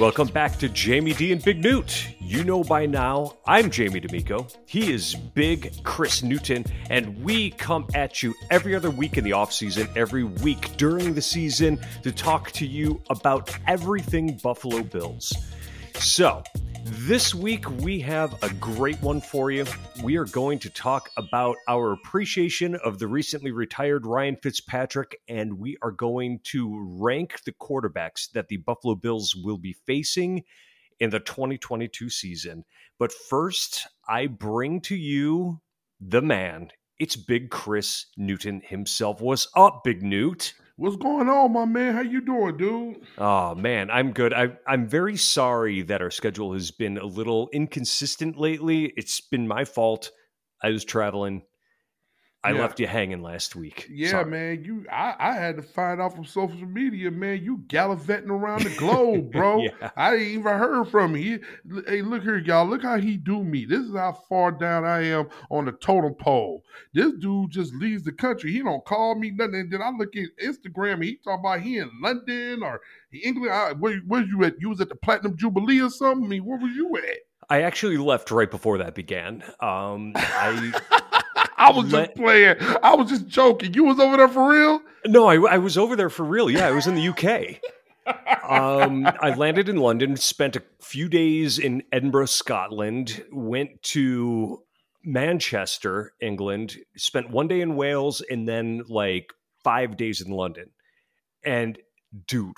Welcome back to Jamie D and Big Newt. You know by now, I'm Jamie D'Amico. He is Big Chris Newton, and we come at you every other week in the off season, every week during the season to talk to you about everything Buffalo Bills. So, this week we have a great one for you. We are going to talk about our appreciation of the recently retired Ryan Fitzpatrick, and we are going to rank the quarterbacks that the Buffalo Bills will be facing in the 2022 season. But first, I bring to you the man. It's Big Chris Newton himself. What's up, Big Newt? What's going on, my man? How you doing, dude? Oh man, I'm good. I, I'm very sorry that our schedule has been a little inconsistent lately. It's been my fault. I was traveling. I Yeah. left you hanging last week. Yeah, Sorry. man. You, I, I had to find out from social media, man. You gallivanting around the globe, bro. Yeah. I didn't even heard from him. He, hey, look here, y'all. Look how he do me. This is how far down I am on the totem pole. This dude just leaves the country. He don't call me nothing. And then I look at Instagram and he talk about he in London or England. I, where, where you at? You was at the Platinum Jubilee or something? I mean, where were you at? I actually left right before that began. Um, I I was just Let- playing. I was just joking. You was over there for real? no, I, I was over there for real. Yeah, I was in the UK. um, I landed in London, spent a few days in Edinburgh, Scotland, went to Manchester, England, spent one day in Wales, and then like five days in London. And dude,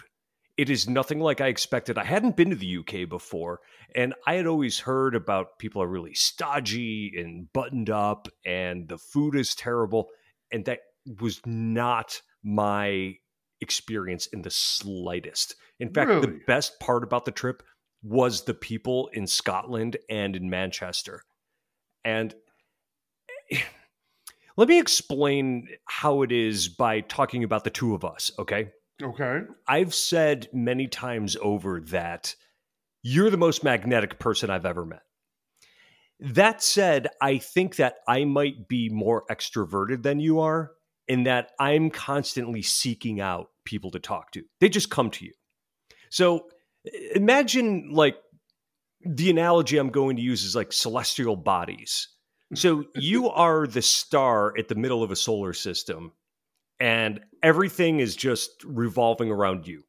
it is nothing like I expected. I hadn't been to the UK before, and I had always heard about people are really stodgy and buttoned up, and the food is terrible. And that was not my experience in the slightest. In fact, the best part about the trip was the people in Scotland and in Manchester. And let me explain how it is by talking about the two of us, okay? Okay. I've said many times over that you're the most magnetic person I've ever met. That said, I think that I might be more extroverted than you are in that I'm constantly seeking out people to talk to. They just come to you. So imagine like the analogy I'm going to use is like celestial bodies. So you are the star at the middle of a solar system and everything is just revolving around you.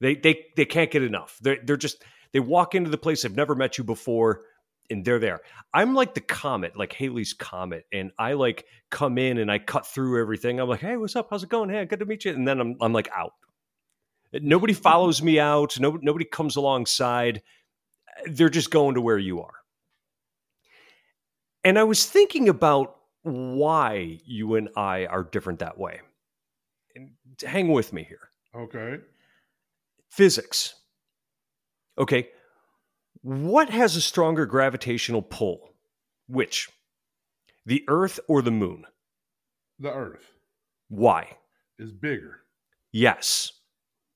They they they can't get enough. They're they're just they walk into the place. I've never met you before, and they're there. I'm like the comet, like Halley's comet, and I like come in and I cut through everything. I'm like, hey, what's up? How's it going? Hey, good to meet you. And then I'm I'm like out. Nobody follows me out. No, nobody comes alongside. They're just going to where you are. And I was thinking about why you and I are different that way. And hang with me here. Okay. Physics. Okay. What has a stronger gravitational pull? Which? The Earth or the Moon? The Earth Why? is bigger. Yes.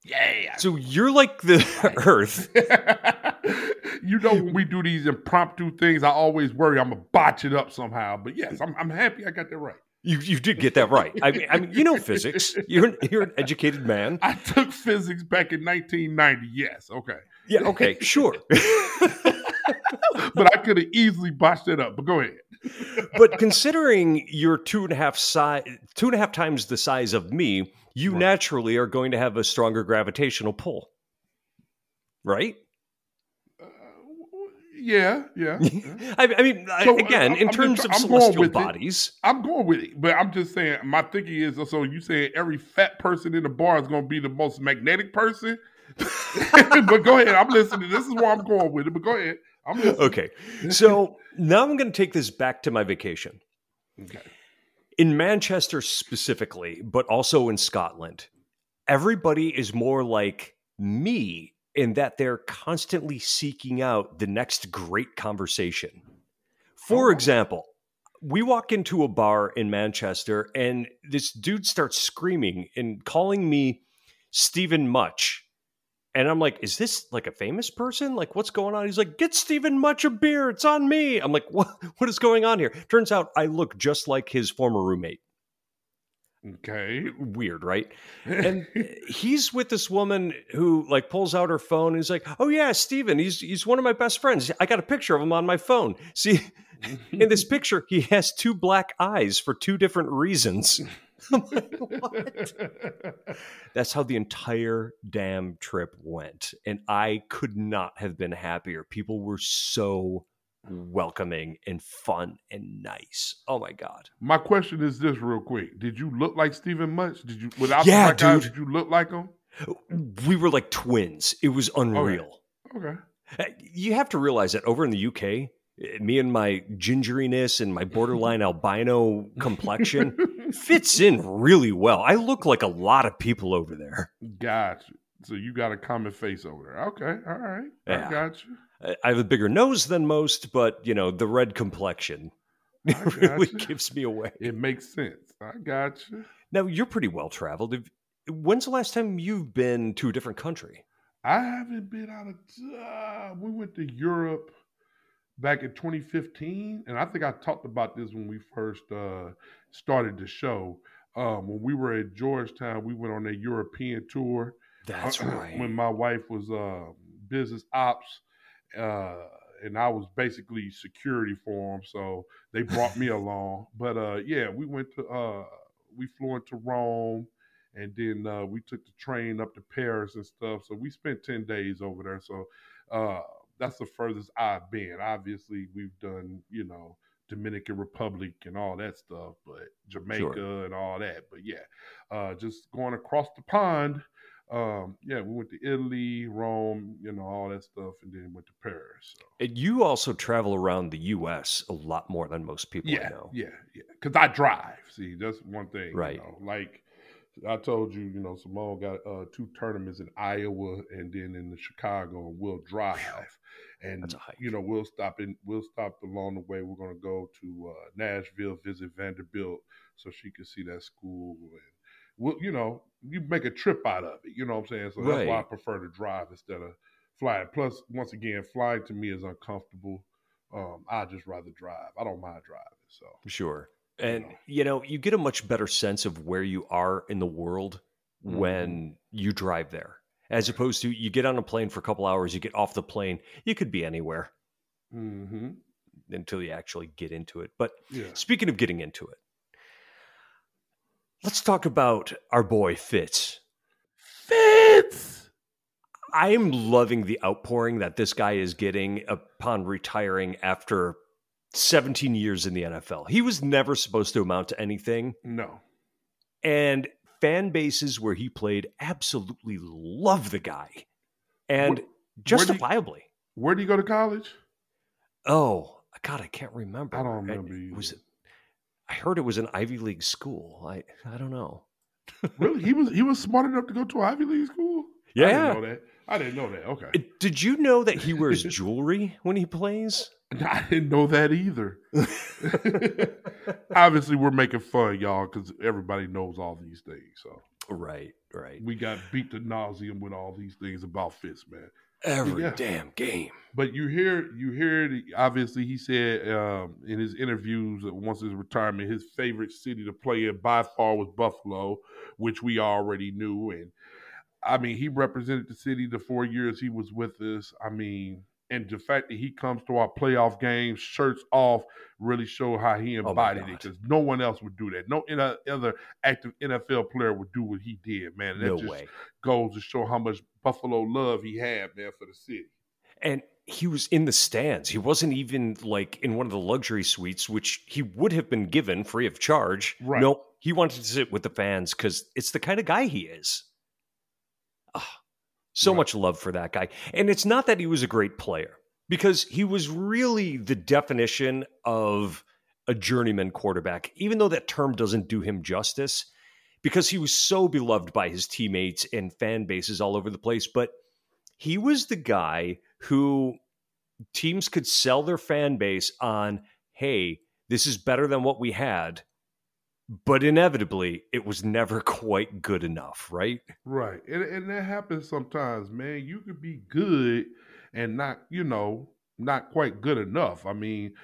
Yeah. So you're like the Earth. you know, when we do these impromptu things, I always worry I'm gonna botch it up somehow. But yes, I'm, I'm happy I got that right. You you did get that right. I mean, I mean, you know physics. You're an, you're an educated man. I took physics back in 1990. Yes, okay. Yeah. Okay. Sure. but I could have easily botched it up. But go ahead. but considering you're two and a half size, two and a half times the size of me, you Right. naturally are going to have a stronger gravitational pull, right? Yeah, yeah. yeah. I, I mean, I- So, uh, again, in I'm terms of I'm celestial with it. bodies, I'm going with it, but I'm just saying. My thinking is so you saying every fat person in the bar is going to be the most magnetic person. but go ahead, I'm listening. This is where I'm going with it. But go ahead, I'm listening. okay. So now I'm going to take this back to my vacation. Okay. in Manchester specifically, but also in Scotland, everybody is more like me in that they're constantly seeking out the next great conversation. For Oh. example, we walk into a bar in Manchester and this dude starts screaming and calling me Stephen Much. And I'm like, is this like a famous person? Like, what's going on? He's like, get Stephen Much a beer. It's on me. I'm like, what? What is going on here? Turns out I look just like his former roommate. Okay. Weird, right? And he's with this woman who like pulls out her phone and he's like, "Oh yeah, Steven, he's he's one of my best friends. I got a picture of him on my phone. See, in this picture, he has two black eyes for two different reasons. I'm like, what? That's how the entire damn trip went. And I could not have been happier. People were so welcoming and fun and nice. Oh my God. My question is this, real quick: Did you look like Stephen Much? Did you without Yeah, the black eyes, dude. Did you look like him? We were like twins. It was unreal. Okay. Uh, You have to realize that over in the UK, eh, me and my gingeriness and my borderline albino complexion fits in really well. I look like a lot of people over there. Gotcha. So you got a common face over there. Okay. All right. Yeah. I got you. I have a bigger nose than most, but you know, the red complexion really gotcha. gives me away. It makes sense. I got you. Now, you're pretty well traveled. When's the last time you've been to a different country? I haven't been out of. Uh, we went to Europe back in 2015, and I think I talked about this when we first uh, started the show. Um, when we were at Georgetown, we went on a European tour. That's Uh, right. When my wife was uh, business ops, uh, and I was basically security for them, so they brought me along. But uh, yeah, we went to uh, we flew into Rome, and then uh, we took the train up to Paris and stuff. So we spent ten days over there. So uh, that's the furthest I've been. Obviously, we've done you know Dominican Republic and all that stuff, but Jamaica and all that. But yeah, uh, just going across the pond. Um, yeah, we went to Italy, Rome, you know, all that stuff, and then went to Paris. So. And you also travel around the U.S. a lot more than most people I Yeah, know. yeah, yeah. Because I drive. See, that's one thing. Right. You know, like I told you, you know, Simone got uh, two tournaments in Iowa and then in the Chicago, and we'll drive. And That's a hike. you know, we'll stop in. We'll stop along the way. We're gonna go to uh, Nashville, visit Vanderbilt, so she can see that school. And we'll, you know, you make a trip out of it. You know what I'm saying? So that's why I prefer to drive instead of flying. Plus, once again, flying to me is uncomfortable. Um, I just rather drive. I don't mind driving. So Sure. You And know. you know, you get a much better sense of where you are in the world Mhm. when you drive there. As opposed to you get on a plane for a couple hours, you get off the plane, you could be anywhere hmm until you actually get into it. But yeah, speaking of getting into it, let's talk about our boy Fitz. Fitz. I'm loving the outpouring that this guy is getting upon retiring after 17 years in the NFL. He was never supposed to amount to anything. No, and fan bases where he played absolutely love the guy and Where- where do you- justifiably where did you go to college? oh god i can't remember I don't remember it was either. I heard it was an ivy league school i i don't know Really, he was he was smart enough to go to Ivy League school. I Yeah. didn't know that. I didn't know that. Okay, did you know that he wears jewelry when he plays I didn't know that either. Obviously, we're making fun, y'all, because everybody knows all these things. So right right we got beat to nauseum with all these things about Fitz, man. Every Yeah. damn game. But you hear, you hear. The, obviously, he said um, in his interviews that once his retirement, his favorite city to play in by far was Buffalo, which we already knew. And I mean, he represented the city the four years he was with us. I mean, and the fact that he comes to our playoff games, shirts off, really show how he Oh embodied it. Because no one else would do that. No other active NFL player would do what he did, man. And that No just way. goes to show how much Buffalo love he had, man, for the city. And he was in the stands. He wasn't even like in one of the luxury suites, which he would have been given free of charge. Right. Nope. He wanted to sit with the fans because it's the kind of guy he is. Ah, so Right. much love for that guy. And it's not that he was a great player, because he was really the definition of a journeyman quarterback, even though that term doesn't do him justice, because he was so beloved by his teammates and fan bases all over the place. But he was the guy who teams could sell their fan base on, hey, this is better than what we had. But inevitably, it was never quite good enough, right? Right. And, and that happens sometimes, man. You could be good and not, you know, not quite good enough. I mean,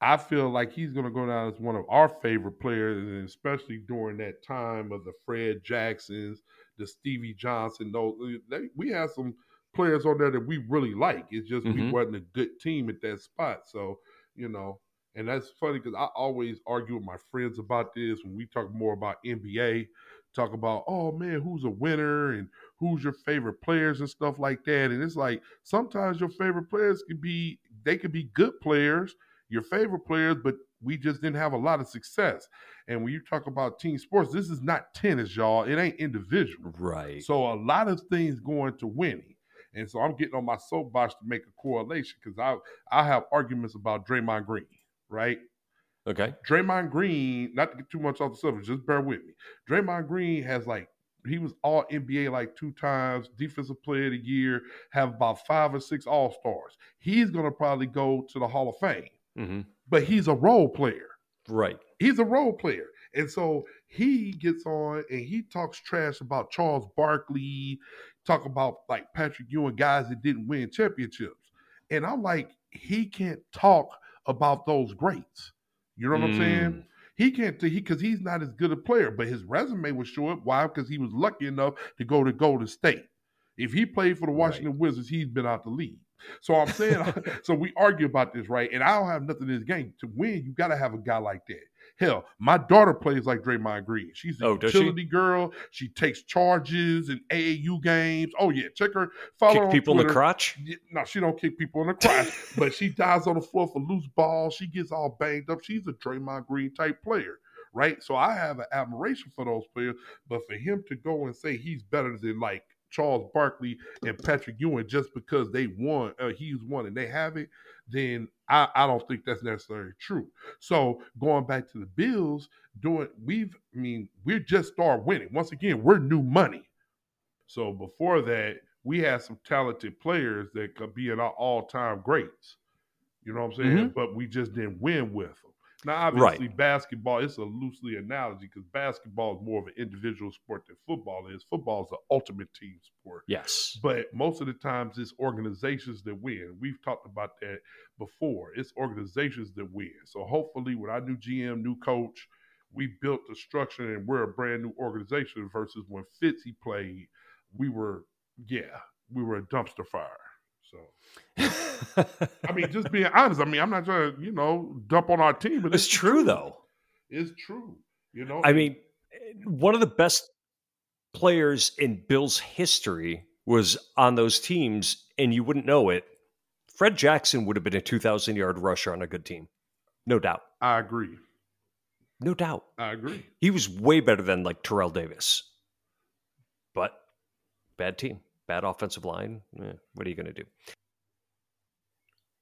I feel like he's going to go down as one of our favorite players, and especially during that time of the Fred Jacksons, the Stevie Johnson. Those they, we had some players on there that we really like. It's just we Mhm. wasn't a good team at that spot. So you know, and that's funny because I always argue with my friends about this when we talk more about NBA. Talk about, oh man, who's a winner and who's your favorite players and stuff like that. And it's like sometimes your favorite players could be they could be good players, your favorite players, but we just didn't have a lot of success. And when you talk about team sports, this is not tennis, y'all. It ain't individual. Right. So a lot of things going to winning. And so I'm getting on my soapbox to make a correlation because I I have arguments about Draymond Green, right? okay. Draymond Green, not to get too much off the subject, just bear with me. Draymond Green has like he was all NBA like two times, defensive player of the year, have about five or six all stars. He's gonna probably go to the Hall of Fame, hmm but he's a role player. Right. He's a role player. And so he gets on and he talks trash about Charles Barkley, talk about like Patrick Ewing, guys that didn't win championships. And I'm like, he can't talk about those greats. You know what I'm saying? Mm. He can't he because he's not as good a player, but his resume show it. Why? Because he was lucky enough to go to Golden State. If he played for the Washington Wizards, he's been out the league. So I'm saying, so we argue about this, right? And I don't have nothing in this game. To win, you got to have a guy like that. Hell, my daughter plays like Draymond Green. She's a Oh, does she? utility girl. She takes charges in AAU games. Oh yeah, check her. Follow Kick people in the crotch. No, she don't kick people in the crotch, but she dies on the floor for loose balls. She gets all banged up. She's a Draymond Green type player, right? So I have an admiration for those players, but for him to go and say he's better than like Charles Barkley and Patrick Ewing just because they won, uh, he's won and they have it, then I, I don't think that's necessarily true. So going back to the Bills, doing we've, I mean, we're just start winning. Once again, we're new money. So before that, we had some talented players that could be in our all-time greats. You know what I'm saying? But we just didn't win with them. Now, obviously, basketball it's a loosely analogy because basketball is more of an individual sport than football is. Football is the ultimate team sport. Yes. But most of the times, it's organizations that win. We've talked about that before. It's organizations that win. So hopefully, with our new GM, new coach, we built the structure and we're a brand new organization. Versus when Fitzy played, we were yeah, we were a dumpster fire. So I mean, just being honest. I mean, I'm not trying to you know dump on our team, but it's the true truth. though. It's true. You know, I mean, one of the best players in Bill's history was on those teams, and you wouldn't know it. Fred Jackson would have been a 2,000 yard rusher on a good team. No doubt. I agree. No doubt. I agree. He was way better than like Terrell Davis. But bad team, bad offensive line. Eh, what are you going to do?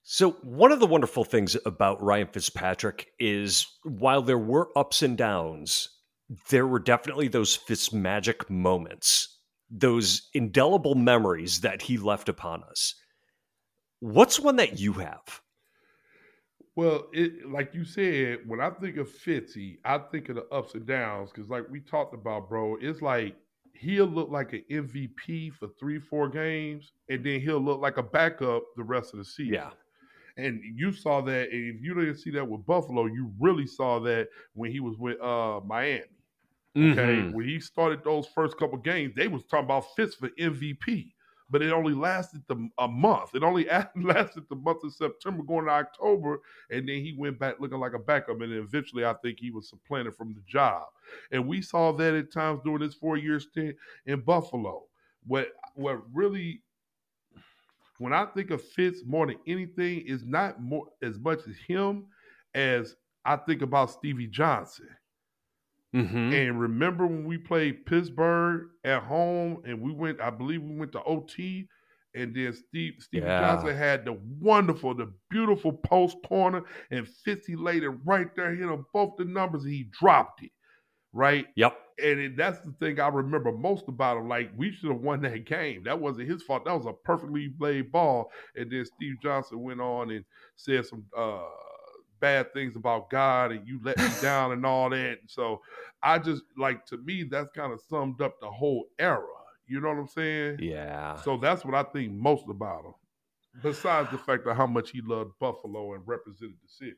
So, one of the wonderful things about Ryan Fitzpatrick is while there were ups and downs, there were definitely those Fitz magic moments, those indelible memories that he left upon us. What's one that you have? Well, it like you said, when I think of Fitzy, I think of the ups and downs because, like we talked about, bro, it's like he'll look like an MVP for three, four games, and then he'll look like a backup the rest of the season. Yeah. And you saw that, and if you didn't see that with Buffalo, you really saw that when he was with uh, Miami. Okay, Mhm. when he started those first couple games, they was talking about fits for MVP, but it only lasted the, a month. It only lasted the month of September going to October, and then he went back looking like a backup, and eventually I think he was supplanted from the job. And we saw that at times during his four year stint in Buffalo. What what really when I think of Fitz more than anything is not more as much as him as I think about Stevie Johnson. Mhm. And remember when we played Pittsburgh at home and we went, I believe we went to OT, and then Steve Stevie Yeah. Johnson had the wonderful, the beautiful post corner, and Fitzy laid it right there, hit him both the numbers, and he dropped it. Right? Yep. And it, that's the thing I remember most about him. Like, we should have won that game. That wasn't his fault. That was a perfectly played ball. And then Steve Johnson went on and said some uh, bad things about God and you let me down and all that. And so I just, like, to me, that's kind of summed up the whole era. You know what I'm saying? Yeah. So that's what I think most about him. Besides the fact of how much he loved Buffalo and represented the city.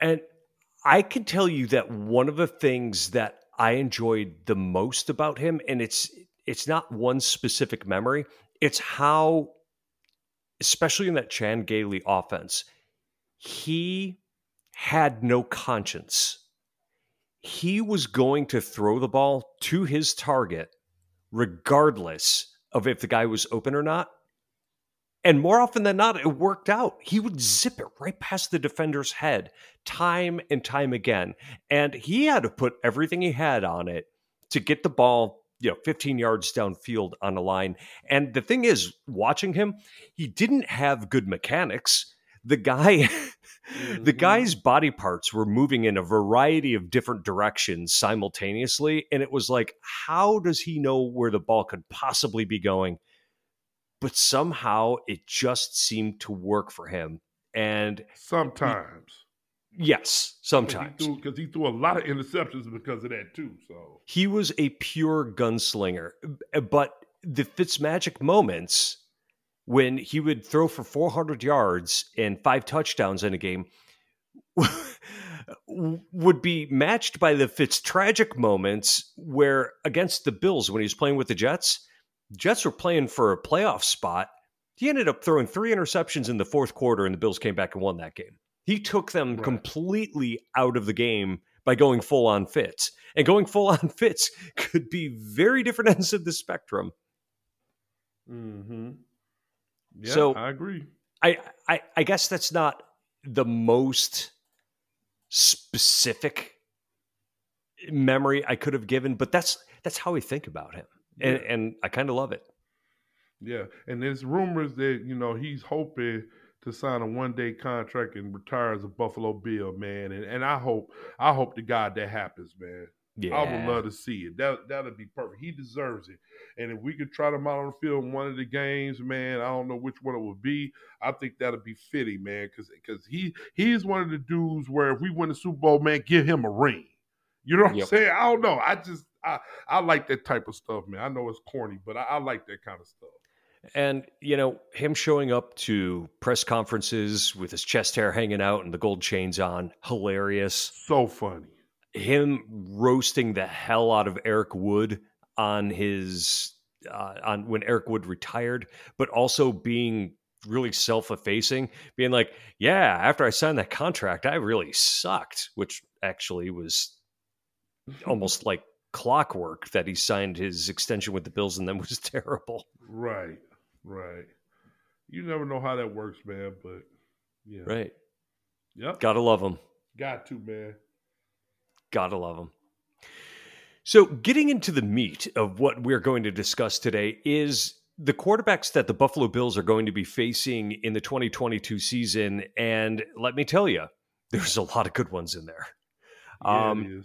And I can tell you that one of the things that I enjoyed the most about him, and it's it's not one specific memory, it's how, especially in that Chan Gailey offense, he had no conscience. He was going to throw the ball to his target, regardless of if the guy was open or not. And more often than not, it worked out. He would zip it right past the defender's head time and time again. And he had to put everything he had on it to get the ball, you know, 15 yards downfield on a line. And the thing is, watching him, he didn't have good mechanics. The guy, the Mhm. guy's body parts were moving in a variety of different directions simultaneously. And it was like, how does he know where the ball could possibly be going? But somehow it just seemed to work for him. And Sometimes. yes, sometimes. Because he, threw a lot of interceptions because of that, too. So. He was a pure gunslinger. But the Fitzmagic moments when he would throw for 400 yards and five touchdowns in a game would be matched by the Fitz tragic moments where against the Bills when he was playing with the Jets, Jets were playing for a playoff spot. He ended up throwing three interceptions in the fourth quarter, and the Bills came back and won that game. He took them Right. completely out of the game by going full on Fitz. And going full on Fitz could be very different ends of the spectrum. Mm-hmm. Yeah, So- I agree. I, I I guess that's not the most specific memory I could have given, but that's that's how we think about him. And Yeah. and I kind of love it. Yeah, and there's rumors that you know he's hoping to sign a one day contract and retire as a Buffalo Bill, man. And and I hope I hope to God that happens, man. Yeah. I would love to see it. That that'd be perfect. He deserves it. And if we could try him out on the field in one of the games, man, I don't know which one it would be. I think that'd be fitting, man, because because he he's one of the dudes where if we win the Super Bowl, man, give him a ring. You know what Yep. I'm saying? I don't know. I just I I like that type of stuff, man. I know it's corny, but I, I like that kind of stuff. And you know, him showing up to press conferences with his chest hair hanging out and the gold chains on, hilarious. So funny. Him roasting the hell out of Eric Wood on his uh, on when Eric Wood retired, but also being really self-effacing, being like, "Yeah, after I signed that contract, I really sucked," which actually was almost like clockwork that he signed his extension with the Bills and then was terrible. Right, right. You never know how that works, man. But yeah, Right? Yep. Gotta love him. Got to, man. Gotta love them. So, getting into the meat of what we're going to discuss today is the quarterbacks that the Buffalo Bills are going to be facing in the 2022 season. And let me tell you, there's a lot of good ones in there. Yeah, Um.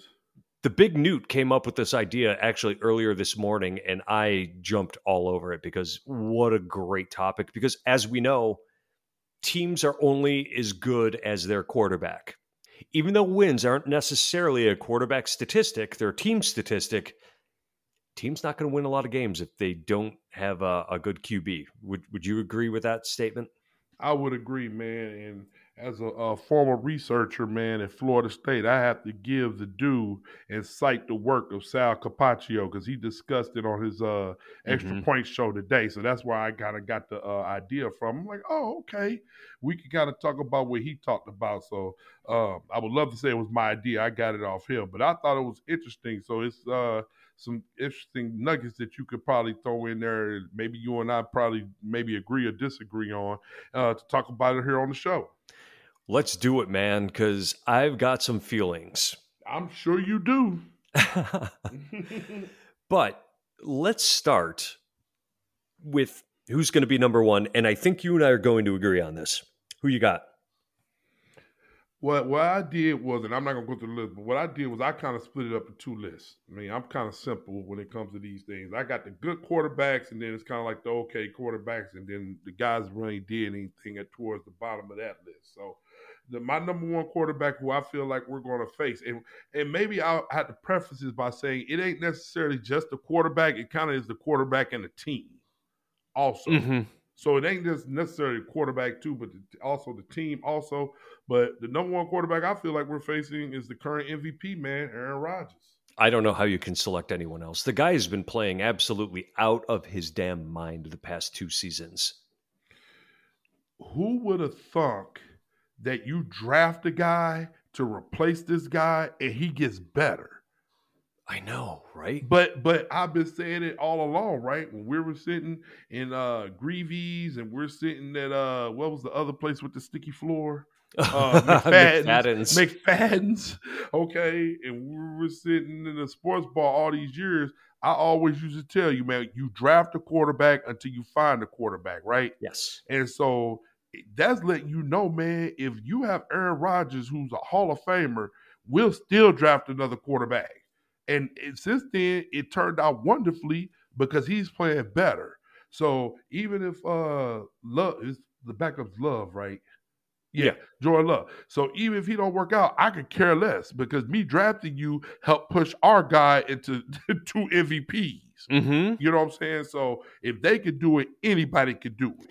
The Big Newt came up with this idea actually earlier this morning, and I jumped all over it because what a great topic. Because as we know, teams are only as good as their quarterback. Even though wins aren't necessarily a quarterback statistic, they're a team statistic. team's not going to win a lot of games if they don't have a, a good QB. Would Would you agree with that statement? I would agree, man. And as a, a, former researcher, man, at Florida State, I have to give the due and cite the work of Sal Capaccio because he discussed it on his uh, extra mm-hmm. point show today. So that's where I kind of got the uh, idea from. I'm like, oh, okay, we can kind of talk about what he talked about. So uh, I would love to say it was my idea. I got it off him, but I thought it was interesting. So it's uh, some interesting nuggets that you could probably throw in there. Maybe you and I probably maybe agree or disagree on uh, to talk about it here on the show. Let's do it, man, because I've got some feelings. I'm sure you do. but let's start with who's going to be number one. And I think you and I are going to agree on this. Who you got? What what I did was, and I'm not gonna go through the list, but what I did was I kind of split it up in two lists. I mean, I'm kind of simple when it comes to these things. I got the good quarterbacks, and then it's kind of like the okay quarterbacks, and then the guys really did anything at towards the bottom of that list. So the, my number one quarterback who I feel like we're going to face. And and maybe I'll have to preface this by saying it ain't necessarily just the quarterback. It kind of is the quarterback and the team also. Mm-hmm. So it ain't just necessarily the quarterback too, but the, also the team also. But the number one quarterback I feel like we're facing is the current MVP man, Aaron Rodgers. I don't know how you can select anyone else. The guy has been playing absolutely out of his damn mind the past two seasons. Who would have thunk – that you draft a guy to replace this guy and he gets better. I know, right? But but I've been saying it all along, right? When we were sitting in uh Greavy's and we're sitting at uh what was the other place with the sticky floor? Uh, McFadden's. McFadden's. Okay. And we were sitting in the sports bar all these years. I always used to tell you, man, you draft a quarterback until you find a quarterback, right? Yes. And so that's letting you know, man, if you have Aaron Rodgers, who's a Hall of Famer, we'll still draft another quarterback. And since then, it turned out wonderfully because he's playing better. So even if uh Love is the backup's Love, right? Yeah, yeah, Jordan Love. So even if he don't work out, I could care less because me drafting you helped push our guy into two MVPs. Mm-hmm. You know what I'm saying? So if they could do it, anybody could do it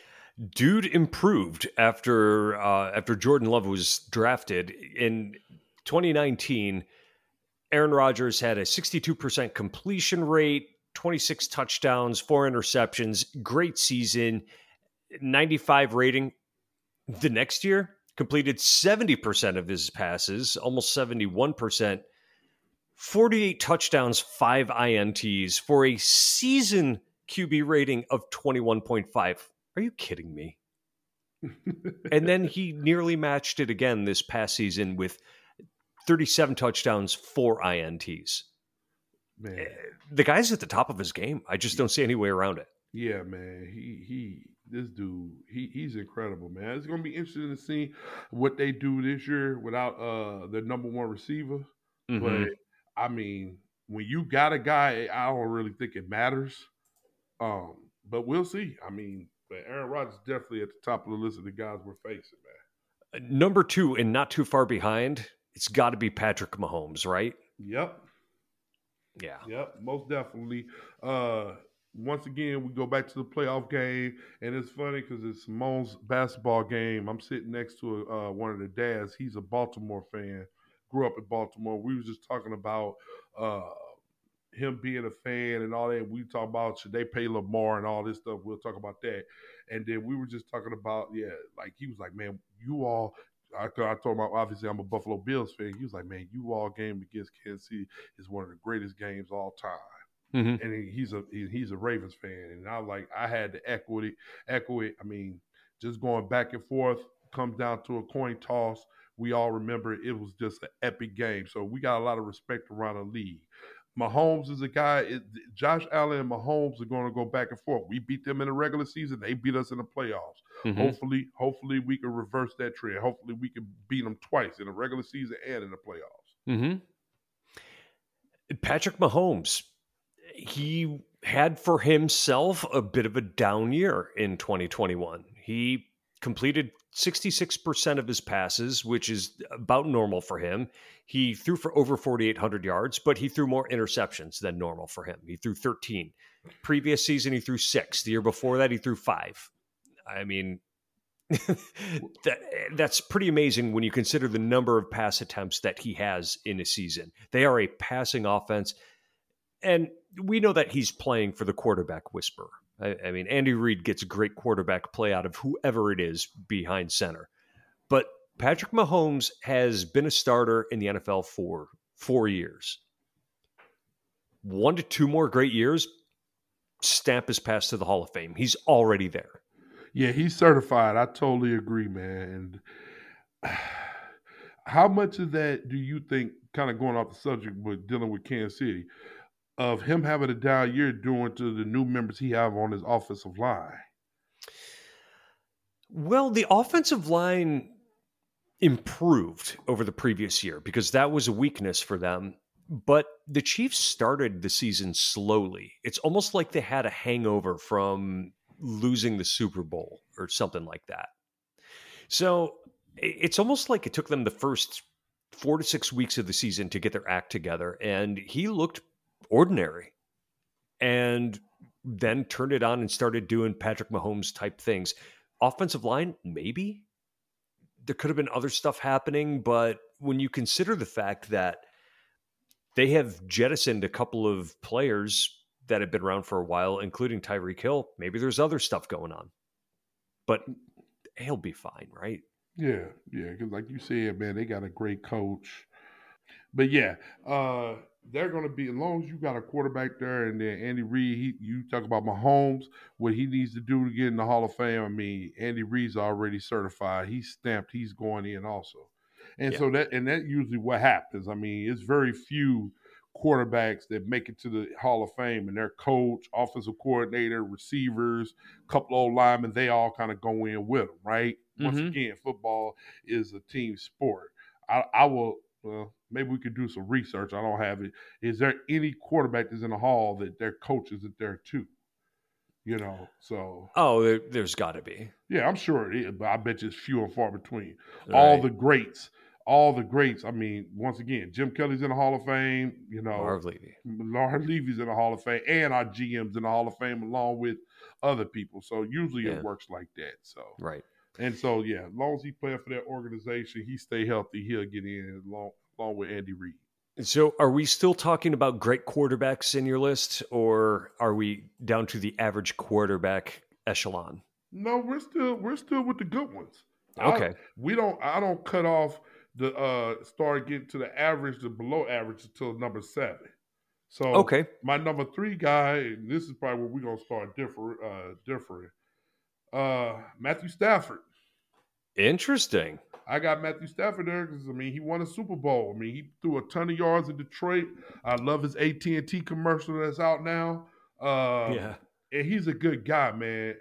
dude improved after uh, after Jordan Love was drafted in 2019. Aaron Rodgers had a 62% completion rate, 26 touchdowns, four interceptions, great season, 95 rating. The next year, completed 70% of his passes, almost 71%, 48 touchdowns, five INTs for a season QB rating of 21.5. Are you kidding me? and then he nearly matched it again this past season with 37 touchdowns, four INTs. Man. Eh, the guy's at the top of his game. I just don't see any way around it. Yeah, man. He he this dude, he he's incredible, man. It's gonna be interesting to see what they do this year without uh their number one receiver. Mm-hmm. But I mean, when you got a guy, I don't really think it matters. Um, but we'll see. I mean, but Aaron Rodgers definitely at the top of the list of the guys we're facing, man. Uh, number two, and not too far behind, it's got to be Patrick Mahomes, right? Yep. Yeah. Yep. Most definitely. Uh, once again, we go back to the playoff game, and it's funny because it's Simone's basketball game. I'm sitting next to uh, one of the dads. He's a Baltimore fan. Grew up in Baltimore. We were just talking about uh, him being a fan and all that. We talk about should they pay Lamar and all this stuff. We'll talk about that. And then we were just talking about yeah, like he was like, man, you all. I, I told him obviously I'm a Buffalo Bills fan. He was like, man, you all game against Kansas City is one of the greatest games all time. Mm-hmm. And he's a he's a Ravens fan, and I was like I had to echo it. Echo it. I mean, just going back and forth comes down to a coin toss. We all remember it was just an epic game. So we got a lot of respect around the league. Mahomes is a guy. It, Josh Allen and Mahomes are going to go back and forth. We beat them in the regular season. They beat us in the playoffs. Mm-hmm. Hopefully, hopefully we can reverse that trend. Hopefully, we can beat them twice in the regular season and in the playoffs. Mm-hmm. Patrick Mahomes, he had for himself a bit of a down year in 2021. He completed 66% of his passes, which is about normal for him. He threw for over 4,800 yards, but he threw more interceptions than normal for him. He threw 13. Previous season, he threw six. The year before that, he threw five. I mean, that, that's pretty amazing when you consider the number of pass attempts that he has in a season. They are a passing offense. And we know that he's playing for the quarterback whisperer. I, I mean, Andy Reid gets great quarterback play out of whoever it is behind center. But Patrick Mahomes has been a starter in the NFL for four years. One to two more great years, stamp his pass to the Hall of Fame. He's already there. Yeah, he's certified. I totally agree, man. And how much of that do you think, kind of going off the subject, but dealing with Kansas City, of him having a down year doing to the new members he have on his offensive line? Well, the offensive line improved over the previous year because that was a weakness for them. But the Chiefs started the season slowly. It's almost like they had a hangover from losing the Super Bowl or something like that. So it's almost like it took them the first four to six weeks of the season to get their act together. And he looked ordinary and then turned it on and started doing Patrick Mahomes type things. Offensive line, maybe. There could have been other stuff happening, but when you consider the fact that they have jettisoned a couple of players that have been around for a while, including Tyreek Hill. Maybe there's other stuff going on, but he'll be fine, right? Yeah, yeah. Because like you said, man, they got a great coach. But yeah, uh, they're going to be as long as you got a quarterback there, and then Andy Reid. He, you talk about Mahomes, what he needs to do to get in the Hall of Fame. I mean, Andy Reid's already certified. He's stamped. He's going in also, and yeah. so that and that usually what happens. I mean, it's very few quarterbacks that make it to the Hall of Fame and their coach, offensive coordinator, receivers, couple old linemen, they all kind of go in with them, right? Mm-hmm. Once again, football is a team sport. I, I will, well, maybe we could do some research. I don't have it. Is there any quarterback that's in the Hall that their coach isn't there too? You know, so oh, there, has got to be. Yeah, I'm sure it is, but I bet you it's few and far between. Right. All the greats all the greats. I mean, once again, Jim Kelly's in the Hall of Fame. You know, Marv Levy, Marv Levy's in the Hall of Fame, and our GM's in the Hall of Fame along with other people. So usually yeah. it works like that. So right, and so yeah, as long as he playing for that organization, he stay healthy, he'll get in along along with Andy Reid. So, are we still talking about great quarterbacks in your list, or are we down to the average quarterback echelon? No, we're still we're still with the good ones. Okay, I, we don't. I don't cut off the uh start getting to the average, the below average until number seven. So okay, my number three guy, and this is probably where we're gonna start differ uh differing. Uh Matthew Stafford. Interesting. I got Matthew Stafford there because I mean he won a Super Bowl. I mean he threw a ton of yards in Detroit. I love his AT and T commercial that's out now. Uh, yeah, and he's a good guy, man.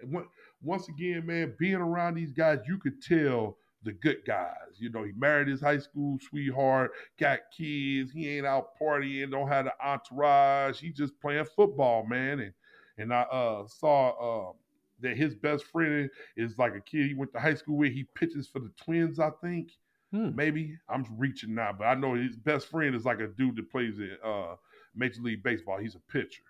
Once again, man, being around these guys, you could tell the good guys. You know, he married his high school sweetheart, got kids. He ain't out partying, don't have an entourage. He just playing football, man. And and I uh, saw uh, that his best friend is like a kid he went to high school with. He pitches for the Twins, I think. Hmm. Maybe I'm reaching now, but I know his best friend is like a dude that plays in uh, Major League Baseball. He's a pitcher,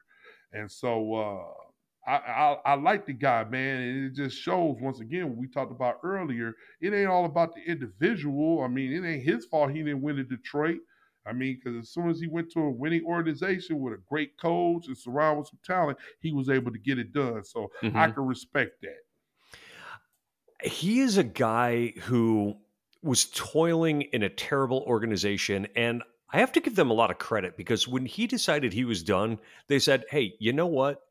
and so uh, I, I, I like the guy, man, and it just shows once again what we talked about earlier. It ain't all about the individual. I mean, it ain't his fault he didn't win in Detroit. I mean, because as soon as he went to a winning organization with a great coach and surrounded with some talent, he was able to get it done. So mm-hmm. I can respect that. He is a guy who was toiling in a terrible organization, and I have to give them a lot of credit because when he decided he was done, they said, "Hey, you know what?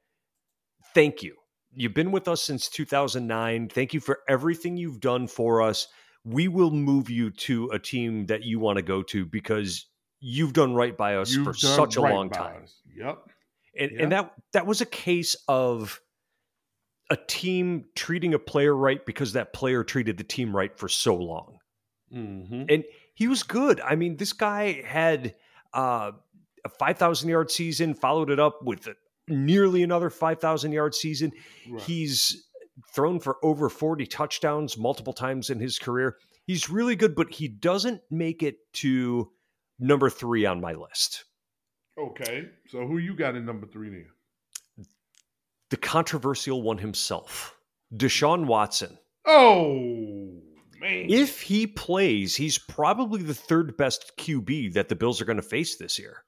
thank you. You've been with us since 2009. Thank you for everything you've done for us. We will move you to a team that you want to go to because you've done right by us you've for such a long time. Us. Yep. And, yep. and that that was a case of a team treating a player right because that player treated the team right for so long. Mm-hmm. And he was good. I mean, this guy had uh, a 5,000 yard season, followed it up with nearly another 5,000 yard season. Right. He's thrown for over 40 touchdowns multiple times in his career. He's really good, but he doesn't make it to number three on my list. Okay. So who you got in number three then? The controversial one himself, Deshaun Watson. Oh man. If he plays, he's probably the third best QB that the Bills are going to face this year.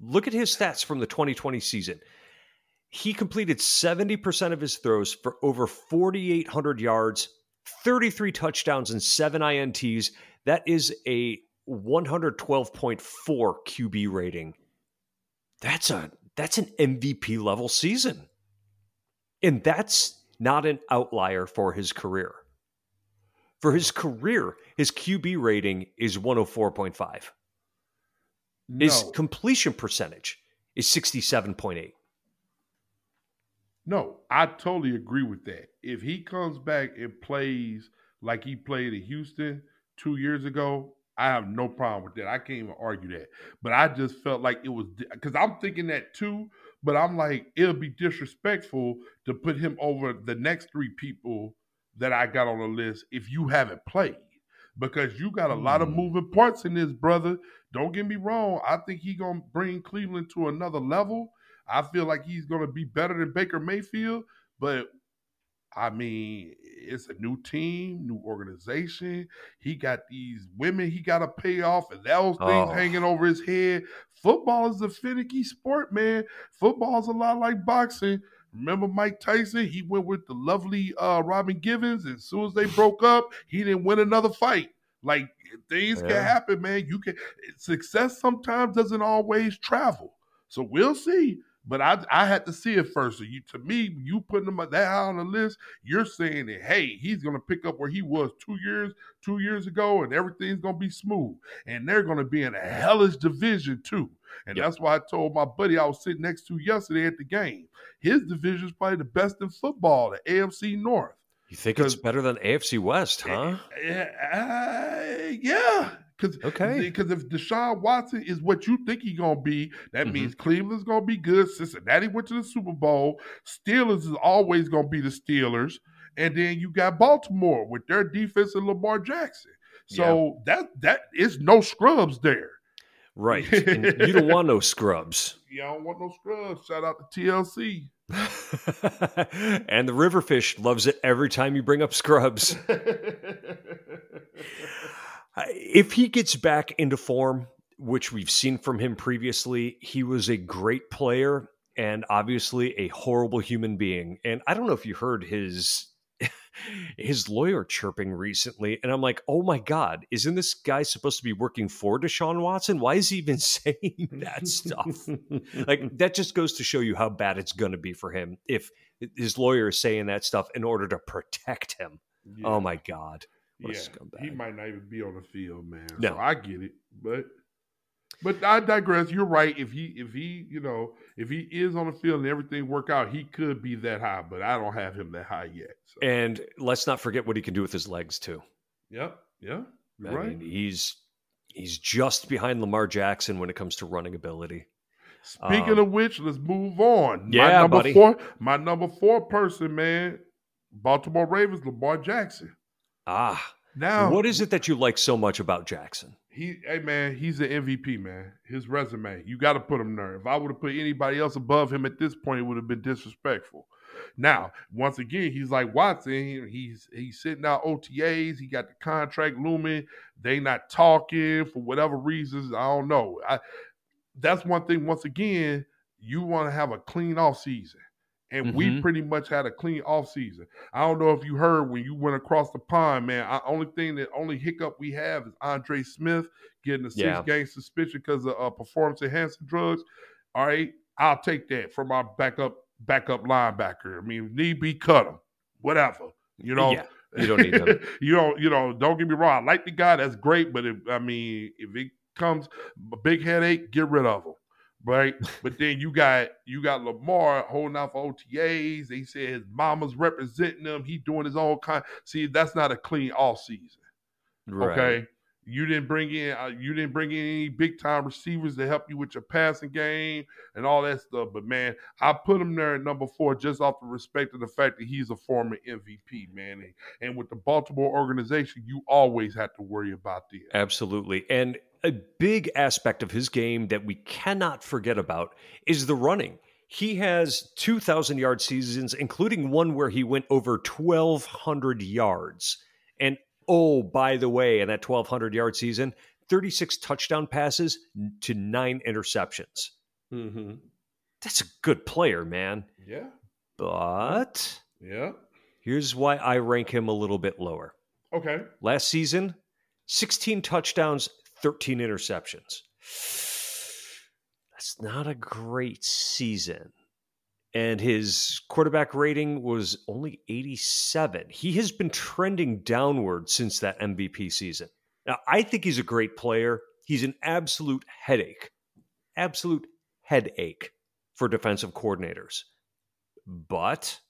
Look at his stats from the 2020 season. He completed 70% of his throws for over 4,800 yards, 33 touchdowns, and seven INTs. That is a 112.4 QB rating. That's a that's an MVP level season. And that's not an outlier for his career. For his career, his QB rating is 104.5. no. His completion percentage is 67.8. No, I totally agree with that. If he comes back and plays like he played in Houston two years ago, I have no problem with that. I can't even argue that. But I just felt like it was because I'm thinking that too. But I'm like, it'll be disrespectful to put him over the next three people that I got on the list if you haven't played. Because you got a lot of Hmm. moving parts in this, brother. Don't get me wrong. I think he gonna bring Cleveland to another level. I feel like he's gonna be better than Baker Mayfield, but I mean, it's a new team, new organization. He got these women he got to pay off, and those things Oh. hanging over his head. Football is a finicky sport, man. Football is a lot like boxing. Remember Mike Tyson? He went with the lovely uh, Robin Givens. And as soon as they broke up, he didn't win another fight. Like things can happen, man. You can success sometimes doesn't always travel. So we'll see. But I I had to see it first. So you to me, you putting him that high on the list, you're saying that hey, he's gonna pick up where he was two years, two years ago, and everything's gonna be smooth. And they're gonna be in a hellish division too. And Yep. that's why I told my buddy I was sitting next to yesterday at the game. His division is probably the best in football, the AFC North. You think it's better than AFC West, huh? Uh, yeah. Because Okay. because if Deshaun Watson is what you think he's gonna be, that Mhm. means Cleveland's gonna be good. Cincinnati went to the Super Bowl. Steelers is always gonna be the Steelers, and then you got Baltimore with their defense and Lamar Jackson. So that that is no scrubs there. Right. And you don't want no scrubs. You don't want no scrubs. Shout out to TLC. and the riverfish loves it every time you bring up scrubs. If he gets back into form, which we've seen from him previously, he was a great player and obviously a horrible human being. And I don't know if you heard his his lawyer chirping recently, and I'm like, oh my god, isn't this guy supposed to be working for Deshaun Watson? Why is he even saying that stuff? like that just goes to show you how bad it's going to be for him if his lawyer is saying that stuff in order to protect him. Oh yeah. Oh my god. What yeah, he might not even be on the field, man. No. So I get it, but but I digress. You're right. If he if he you know if he is on the field and everything work out, he could be that high. But I don't have him that high yet. So. And let's not forget what he can do with his legs too. yep, yeah, I right. mean, he's he's just behind Lamar Jackson when it comes to running ability. Speaking um, of which, let's move on. my Yeah, number buddy. four, my number four person, man, Baltimore Ravens, Lamar Jackson. Ah, Now, what is it that you like so much about Jackson? He, hey man, he's an MVP, man. His resume, you got to put him there. If I would have put anybody else above him at this point, it would have been disrespectful. Now, once again, he's like Watson. He's he's sitting out OTAs. He got the contract looming. They not talking for whatever reasons. I don't know. I, that's one thing. Once again, you want to have a clean off season. And we Mhm. pretty much had a clean off season. I don't know if you heard when you went across the pond, man. I, only thing that only hiccup we have is Andre Smith getting a six Yeah. game suspension because of uh, performance enhancing drugs. All right, I'll take that from our backup backup linebacker. I mean, need be cut him, whatever. You know, Yeah, you don't need him. you don't, you know, don't get me wrong. I like the guy. That's great, but if, I mean, if it comes a big headache, get rid of him. Right, but then you got you got Lamar holding out for OTAs. They said his mama's representing him. He doing his own kind. See, that's not a clean off season. Right. Okay, You didn't bring in uh, you didn't bring in any big time receivers to help you with your passing game and all that stuff. But man, I put him there at number four just off the respect of the fact that he's a former MVP, man. And, and with the Baltimore organization, you always have to worry about this. Absolutely. And a big aspect of his game that we cannot forget about is the running. He has 2,000 yard seasons, including one where he went over 1,200 yards. Oh, by the way, in that 1,200 yard season, 36 touchdown passes to nine interceptions. Mm-hmm. That's a good player, man. Yeah. But Yeah. here's why I rank him a little bit lower. Okay. Last season, 16 touchdowns, 13 interceptions. That's not a great season. And his quarterback rating was only 87. He has been trending downward since that MVP season. Now, I think he's a great player. He's an absolute headache, absolute headache for defensive coordinators. But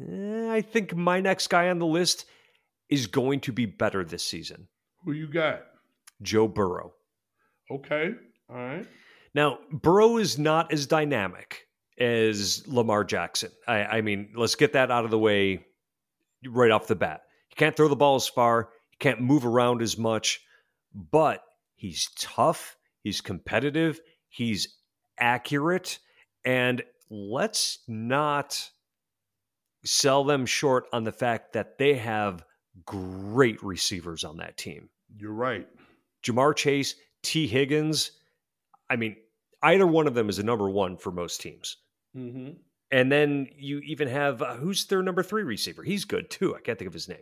eh, I think my next guy on the list is going to be better this season. Who you got? Joe Burrow. Okay. All right. Now, Burrow is not as dynamic as Lamar Jackson. I, I mean, let's get that out of the way right off the bat. He can't throw the ball as far, he can't move around as much, but he's tough, he's competitive, he's accurate, and let's not sell them short on the fact that they have great receivers on that team. You're right. Ja'Marr Chase, Tee Higgins. I mean, either one of them is a number one for most teams. Mm-hmm. And then you even have uh, who's their number three receiver? He's good too. I can't think of his name.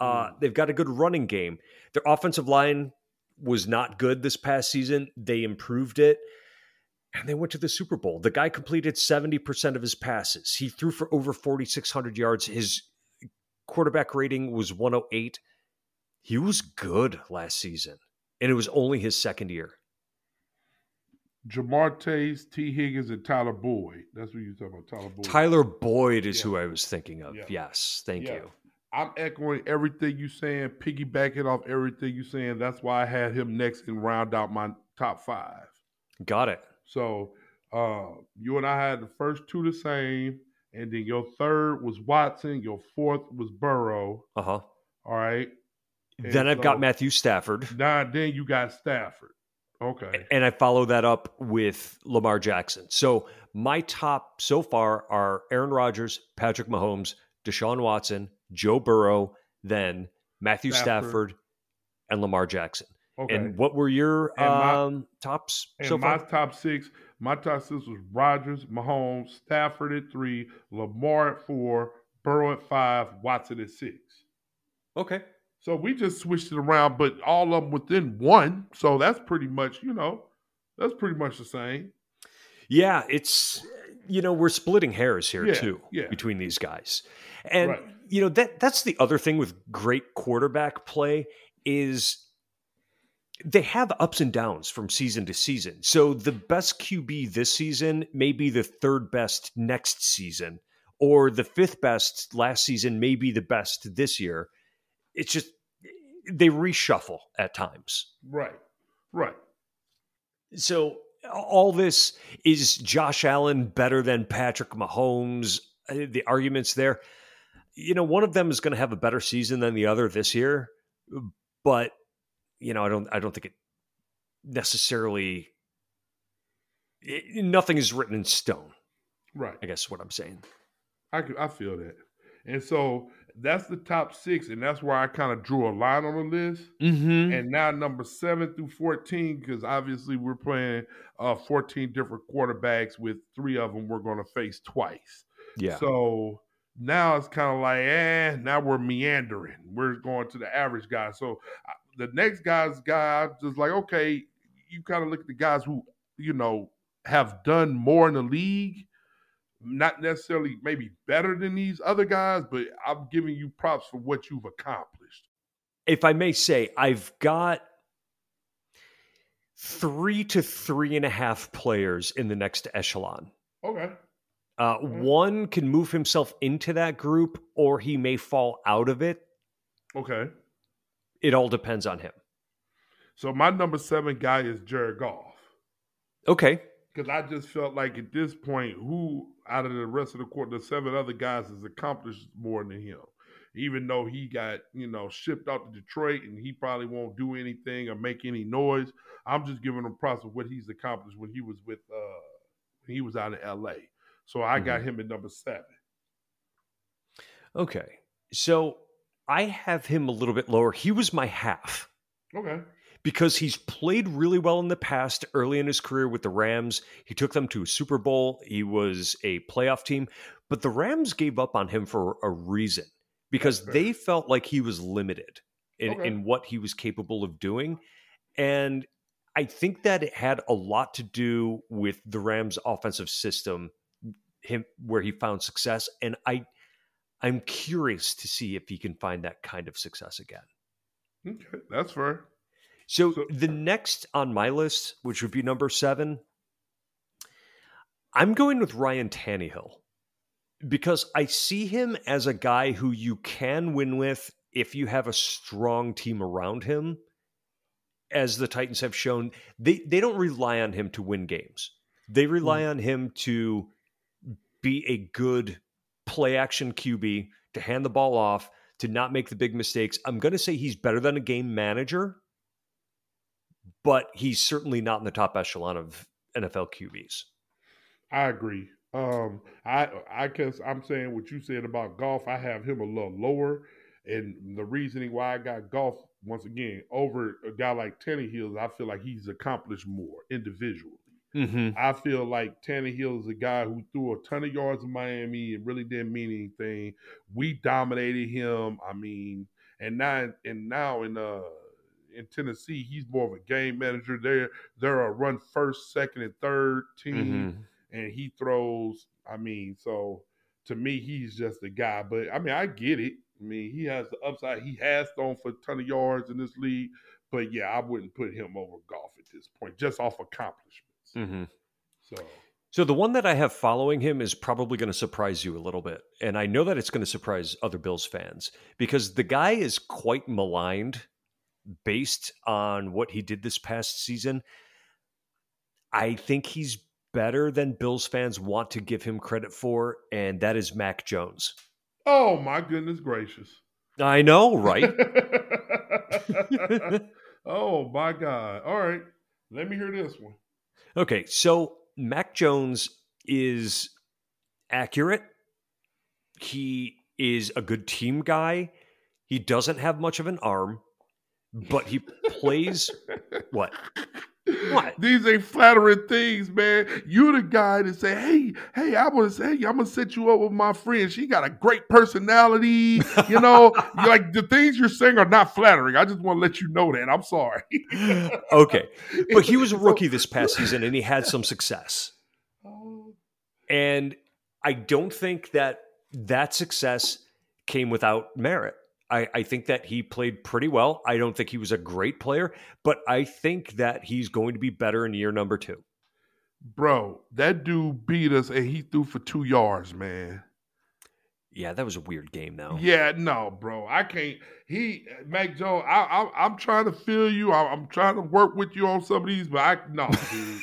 Uh, they've got a good running game. Their offensive line was not good this past season. They improved it and they went to the Super Bowl. The guy completed 70% of his passes. He threw for over 4,600 yards. His quarterback rating was 108. He was good last season, and it was only his second year. Ja'Marr Chase, Tee Higgins, and Tyler Boyd. That's what you're talking about, Tyler Boyd. Tyler Boyd is Yeah. who I was thinking of. Yeah. Yes, thank Yeah. you. I'm echoing everything you're saying, piggybacking off everything you're saying. That's why I had him next and round out my top five. Got it. So uh, you and I had the first two the same, and then your third was Watson, your fourth was Burrow. Uh huh. All right. And Then I've so- got Matthew Stafford. Now then you got Stafford. Okay. And I follow that up with Lamar Jackson. So my top so far are Aaron Rodgers, Patrick Mahomes, Deshaun Watson, Joe Burrow, then Matthew Stafford, Stafford. and Lamar Jackson. Okay. And what were your my- um, tops And so my far? top six, my top six was Rodgers, Mahomes, Stafford at three, Lamar at four, Burrow at five, Watson at six. Okay. So we just switched it around, but all of them within one. So that's pretty much, you know, that's pretty much the same. Yeah, it's you know we're splitting hairs here Yeah, too yeah. between these guys, and Right. you know that that's the other thing with great quarterback play is they have ups and downs from season to season. So the best QB this season may be the third best next season, or the fifth best last season may be the best this year. It's just they reshuffle at times. Right. Right. So all this is Josh Allen better than Patrick Mahomes? Uh, The arguments there. You know, one of them is going to have a better season than the other this year, but you know, I don't. I don't think it necessarily. It, nothing is written in stone. Right. I guess what I'm saying. I I feel that. And so that's the top six, and that's where I kind of drew a line on the list. Mm-hmm. And now number seven through fourteen, because obviously we're playing uh, fourteen different quarterbacks with three of them we're going to face twice. Yeah. So now it's kind of like, eh, now we're meandering. We're going to the average guy. So the next guy's guy, I'm just like, okay, you kind of look at the guys who, you know, have done more in the league. Not necessarily maybe better than these other guys, but I'm giving you props for what you've accomplished. if I may say, I've got three to three and a half players in the next echelon. Okay. Uh. One can move himself into that group, or he may fall out of it. Okay. it all depends on him. So my number seven guy is Jared Goff. Okay. Because I just felt like at this point, who out of the rest of the court, the seven other guys has accomplished more than him. Even though he got, you know, shipped out to Detroit and he probably won't do anything or make any noise. I'm just giving him props of what he's accomplished when he was with uh when he was out in LA. So I mm-hmm. got him at number seven. Okay. So I have him a little bit lower. He was my half. Okay. Because he's played really well in the past, early in his career with the Rams. He took them to a Super Bowl. He was a playoff team. But the Rams gave up on him for a reason because they felt like he was limited in, okay. in what he was capable of doing. And I think that it had a lot to do with the Rams' offensive system, him where he found success. And I I'm curious to see if he can find that kind of success again. Okay, that's fair. So, so the next on my list, which would be number seven, I'm going with Ryan Tannehill because I see him as a guy who you can win with if you have a strong team around him. As the Titans have shown, they, they don't rely on him to win games. They rely mm. on him to be a good play action QB, to hand the ball off, to not make the big mistakes. I'm going to say he's better than a game manager, but he's certainly not in the top echelon of NFL QBs. I agree. Um, I I guess I'm saying what you said about Goff. I have him a little lower, and the reasoning why I got Goff once again over a guy like Tannehill, I feel like he's accomplished more individually. Mm-hmm. I feel like Tannehill is a guy who threw a ton of yards in Miami. It really didn't mean anything. We dominated him. I mean, and now and now in uh in Tennessee, he's more of a game manager. They're they're a run first, second, and third team, mm-hmm. and he throws. I mean, so to me, he's just a guy. But I mean, I get it. I mean, he has the upside. He has thrown for a ton of yards in this league. But yeah, I wouldn't put him over Goff at this point, just off accomplishments. Mm-hmm. So. So the one that I have following him is probably going to surprise you a little bit. And I know that it's going to surprise other Bills fans because the guy is quite maligned based on what he did this past season. I think he's better than Bills fans want to give him credit for, and that is Mac Jones. Oh my goodness gracious. I know, right? oh my God. All right. Let me hear this one. Okay, so Mac Jones is accurate. He is a good team guy. He doesn't have much of an arm, but he plays what? What? These ain't flattering things, man. You're the guy that say, "Hey, hey, I want to say, hey, I'm gonna set you up with my friend. She got a great personality. You know, like the things you're saying are not flattering. I just want to let you know that. I'm sorry." okay, but he was a rookie this past season, and he had some success. Oh. And I don't think that that success came without merit. I, I think that he played pretty well. I don't think he was a great player, but I think that he's going to be better in year number two. Bro, that dude beat us and he threw for two yards, man. Yeah, that was a weird game, though. Yeah, no, bro, I can't. He, Mac Jones, I, I, am trying to feel you. I, am trying to work with you on some of these, but I no, dude.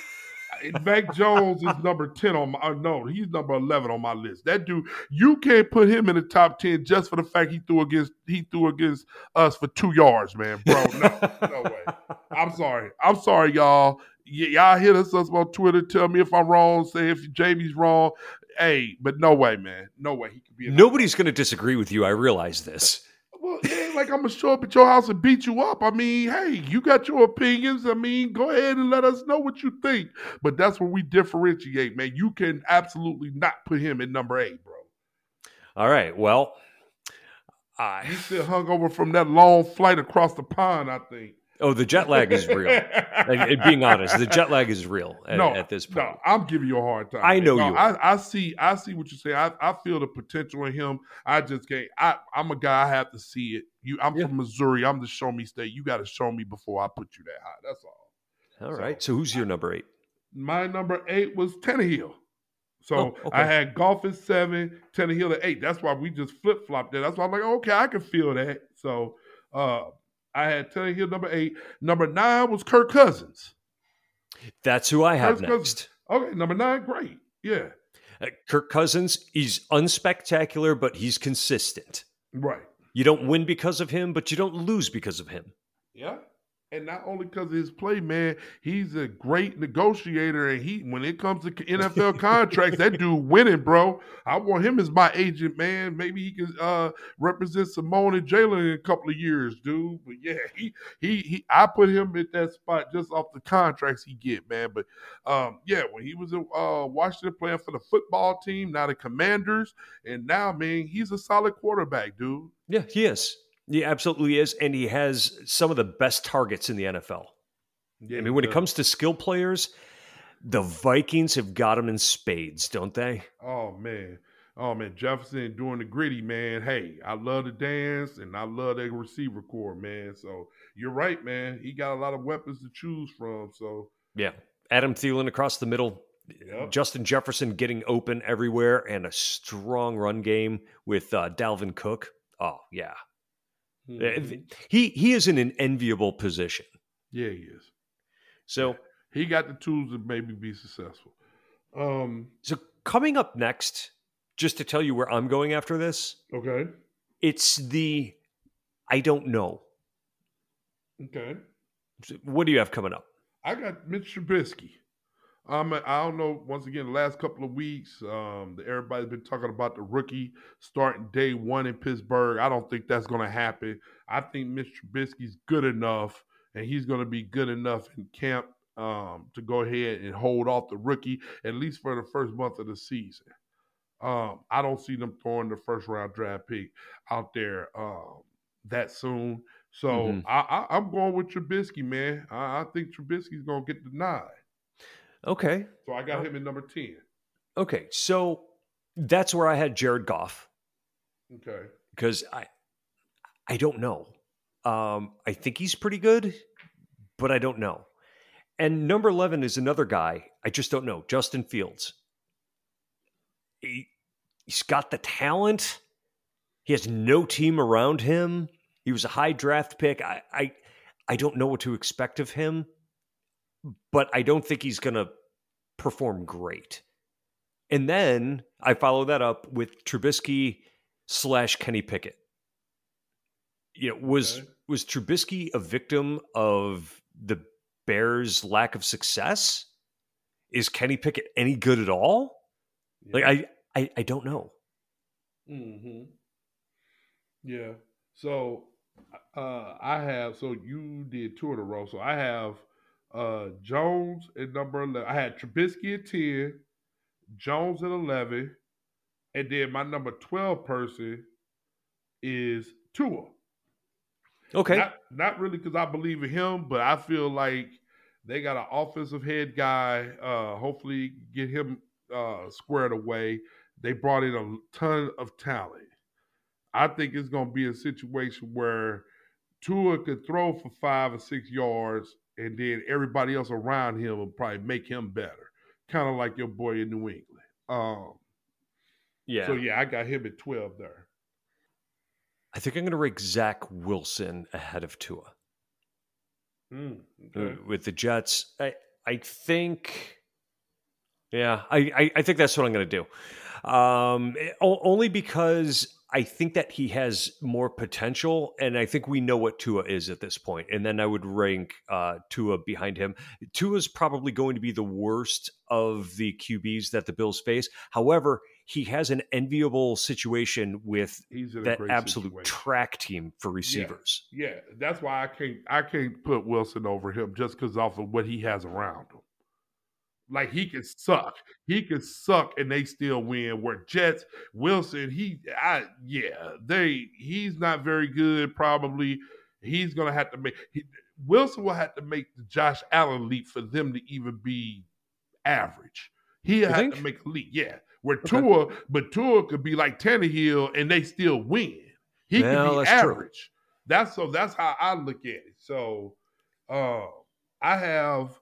Mac Jones is number 10 on my uh, no, he's number 11 on my list. That dude, you can't put him in the top 10 just for the fact he threw against he threw against us for 2 yards, man. Bro, no. no way. I'm sorry. I'm sorry y'all. Y- y'all hit us up on Twitter tell me if I'm wrong, say if Jamie's wrong. Hey, but no way, man. No way he could be Nobody's going to disagree with you. I realize this. Well, ain't like I'm gonna show up at your house and beat you up. I mean, hey, you got your opinions. I mean, go ahead and let us know what you think. But that's where we differentiate, man. You can absolutely not put him in number eight, bro. All right. Well, I he's still hung over from that long flight across the pond, I think. Oh, the jet lag is real. being honest, the jet lag is real at, no, at this point. No, I'm giving you a hard time. I know no, you. I, I, see. I see what you say. I, I feel the potential in him. I just can't. I, I'm a guy. I have to see it. You. I'm yeah. from Missouri. I'm the show me state. You got to show me before I put you that high. That's all. All so, right. So who's your number eight? My number eight was Tannehill. So oh, okay. I had Goff at seven, Tannehill at eight. That's why we just flip flopped that. That's why I'm like, okay, I can feel that. So uh I had Tannehill Hill number eight. Number nine was Kirk Cousins. That's who I have Kirk next. Cousins. Okay, number nine, great. Yeah. Uh, Kirk Cousins, he's unspectacular, but he's consistent. Right. You don't win because of him, but you don't lose because of him. Yeah. And not only because of his play, man, he's a great negotiator. And he, when it comes to NFL contracts, that dude winning, bro. I want him as my agent, man. Maybe he can uh, represent Simone and Jalen in a couple of years, dude. But yeah, he, he, he, I put him at that spot just off the contracts he get, man. But um, yeah, when he was in uh, Washington playing for the football team, now the Commanders, and now, man, he's a solid quarterback, dude. Yeah, he is. He absolutely is, and he has some of the best targets in the NFL. Yeah, I mean, when it comes to skill players, the Vikings have got him in spades, don't they? Oh man, oh man, Jefferson doing the gritty, man. Hey, I love the dance and I love that receiver corps, man. So you're right, man. He got a lot of weapons to choose from. So yeah, Adam Thielen across the middle. Yep. Justin Jefferson getting open everywhere and a strong run game with uh, Dalvin Cook. Oh yeah, Mm-hmm. He he is in an enviable position. Yeah, he is. So he got the tools to maybe be successful. Um, so coming up next, just to tell you where I'm going after this. Okay. It's the I don't know. Okay. What do you have coming up? I got Mitch Trubisky. Um, I don't know. Once again, the last couple of weeks, um, everybody's been talking about the rookie starting day one in Pittsburgh. I don't think that's going to happen. I think Mr. Trubisky's good enough, and he's going to be good enough in camp um, to go ahead and hold off the rookie at least for the first month of the season. Um, I don't see them throwing the first round draft pick out there um, that soon. So mm-hmm. I, am going with Trubisky, man. I, I think Trubisky's going to get the nod. Okay. So I got him in number 10. Okay. So that's where I had Jared Goff. Okay. Because I I don't know. Um, I think he's pretty good, but I don't know. And number 11 is another guy. I just don't know. Justin Fields. He, he's got the talent. He has no team around him. He was a high draft pick. I, I, I don't know what to expect of him but I don't think he's going to perform great. And then I follow that up with Trubisky slash Kenny Pickett. You know, was okay. was Trubisky a victim of the Bears' lack of success? Is Kenny Pickett any good at all? Yeah. Like I, I, I don't know. Hmm. Yeah. So, uh, I have. So you did two in a row. So I have uh, Jones at number 11. I had Trubisky at 10, Jones at 11, and then my number 12 person is Tua. Okay. Not, not really because I believe in him, but I feel like they got an offensive head guy. Uh, hopefully, get him uh, squared away. They brought in a ton of talent. I think it's going to be a situation where Tua could throw for five or six yards and then everybody else around him will probably make him better. Kind of like your boy in New England. Um, yeah. So yeah, I got him at twelve there. I think I'm going to rank Zach Wilson ahead of Tua. Mm, okay. With the Jets, I I think, yeah, I I, I think that's what I'm going to do. Um, only because I think that he has more potential, and I think we know what Tua is at this point. And then I would rank uh, Tua behind him. Tua is probably going to be the worst of the QBs that the Bills face. However, he has an enviable situation with that absolute situation. track team for receivers. Yeah. yeah, that's why I can't I can't put Wilson over him just because off of what he has around him. Like he can suck. He can suck and they still win. Where Jets, Wilson, he I yeah, they he's not very good, probably. He's gonna have to make he, Wilson will have to make the Josh Allen leap for them to even be average. He had to make a leap, yeah. Where okay. Tua, but Tua could be like Tannehill and they still win. He well, could be average. True. That's so that's how I look at it. So uh I have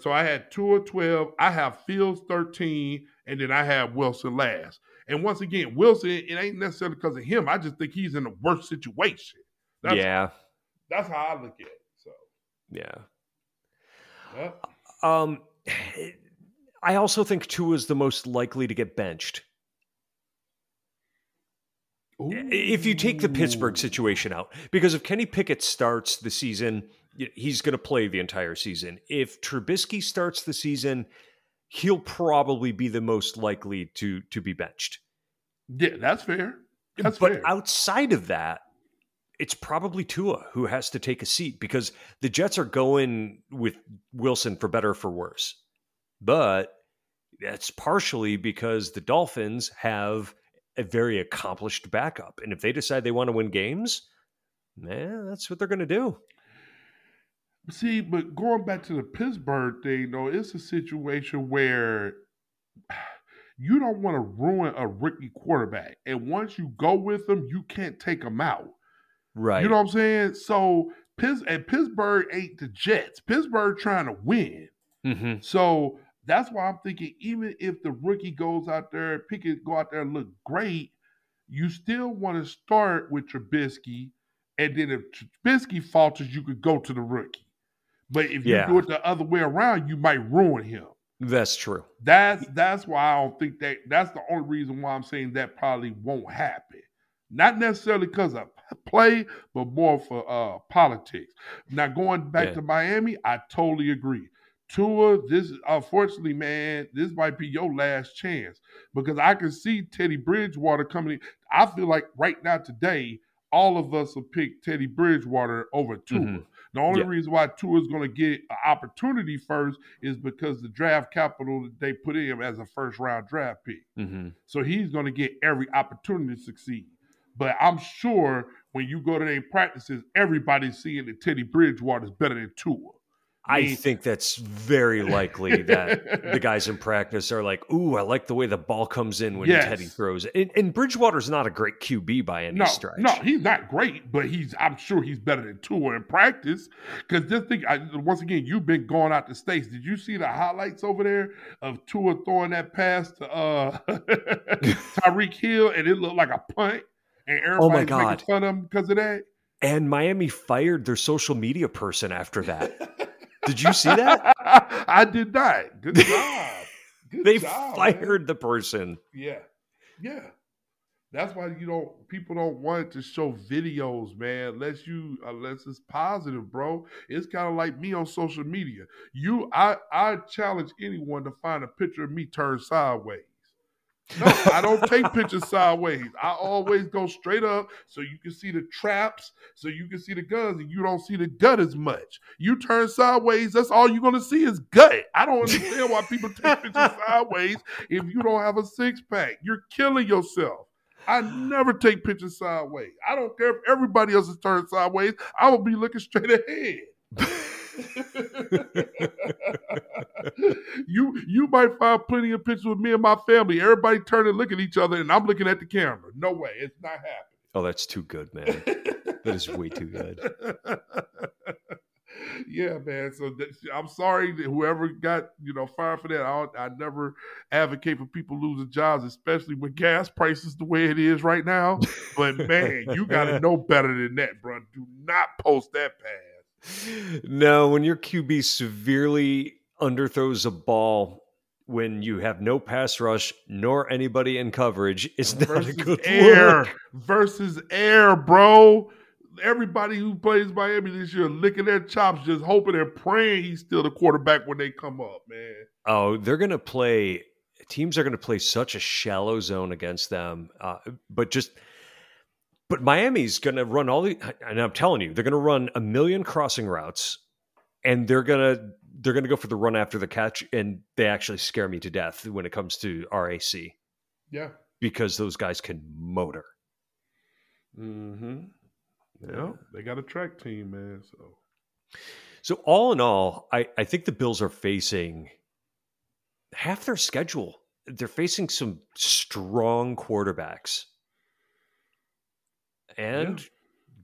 so I had Tua 12, I have Fields 13, and then I have Wilson last. And once again, Wilson, it ain't necessarily because of him. I just think he's in the worst situation. That's, yeah. That's how I look at it. So Yeah. yeah. Um, I also think Tua is the most likely to get benched. If you take the Pittsburgh situation out, because if Kenny Pickett starts the season, he's going to play the entire season. If Trubisky starts the season, he'll probably be the most likely to to be benched. Yeah, that's fair. That's but fair. outside of that, it's probably Tua who has to take a seat because the Jets are going with Wilson for better or for worse. But that's partially because the Dolphins have a very accomplished backup. And if they decide they want to win games, man, that's what they're going to do. See, but going back to the Pittsburgh thing, though, it's a situation where you don't want to ruin a rookie quarterback. And once you go with them, you can't take them out. Right. You know what I'm saying? So, Pitts and Pittsburgh ain't the Jets. Pittsburgh trying to win. hmm So that's why I'm thinking, even if the rookie goes out there, Pickett go out there and look great, you still want to start with Trubisky, and then if Trubisky falters, you could go to the rookie. But if you do it the other way around, you might ruin him. That's true. That's that's why I don't think that. That's the only reason why I'm saying that probably won't happen. Not necessarily because of play, but more for uh, politics. Now going back Yeah. to Miami, I totally agree. Tua, this unfortunately, man, this might be your last chance because I can see Teddy Bridgewater coming in. I feel like right now today, all of us will pick Teddy Bridgewater over Tua. Mhm. The only Yeah. reason why Tua is going to get an opportunity first is because the draft capital that they put in as a first round draft pick. hmm So he's going to get every opportunity to succeed. But I'm sure when you go to their practices, everybody's seeing that Teddy Bridgewater is better than Tua. I think that's very likely that the guys in practice are like, "Ooh, I like the way the ball comes in when Yes. Teddy throws." And, and Bridgewater's not a great QB by any No, stretch. no, he's not great, but he's. I'm sure he's better than Tua in practice. Because this thing, I, once again, you've been going out to states. Did you see the highlights over there of Tua throwing that pass to uh, Tyreek Hill, and it looked like a punt, and Oh my everybody's God. making fun of him because of that. And Miami fired their social media person after that. Did you see that? I did not. Good job. Good they job, man. fired the person. Yeah, yeah. That's why you don't. People don't want to show videos, man. Unless you, unless it's positive, bro. It's kind of like me on social media. You, I, I challenge anyone to find a picture of me turned sideways. No, I don't take pictures sideways. I always go straight up so you can see the traps, so you can see the guns, and you don't see the gut as much. You turn sideways, that's all you're gonna see is gut. I don't understand why people take pictures sideways if you don't have a six pack. You're killing yourself. I never take pictures sideways. I don't care if everybody else is turned sideways. I will be looking straight ahead. you you might find plenty of pictures with me and my family. Everybody turn and look at each other, and I'm looking at the camera. No way, it's not happening. Oh, that's too good, man. That is way too good. yeah, man. So that, I'm sorry that whoever got you know fired for that. I, I never advocate for people losing jobs, especially with gas prices the way it is right now. But man, you got to know better than that, bro. Do not post that pass. No, when your QB severely underthrows a ball when you have no pass rush nor anybody in coverage, it's not a good air look. versus air, bro. Everybody who plays Miami this year licking their chops, just hoping and praying he's still the quarterback when they come up, man. Oh, they're going to play. Teams are going to play such a shallow zone against them, uh, but just. But Miami's going to run all the, and I'm telling you, they're going to run a million crossing routes, and they're going to they're going to go for the run after the catch, and they actually scare me to death when it comes to RAC Yeah. because those guys can motor. Mm-hmm. Yeah. They got a track team, man. So So all in all, I, I think the Bills are facing half their schedule. They're facing some strong quarterbacks. And Yeah.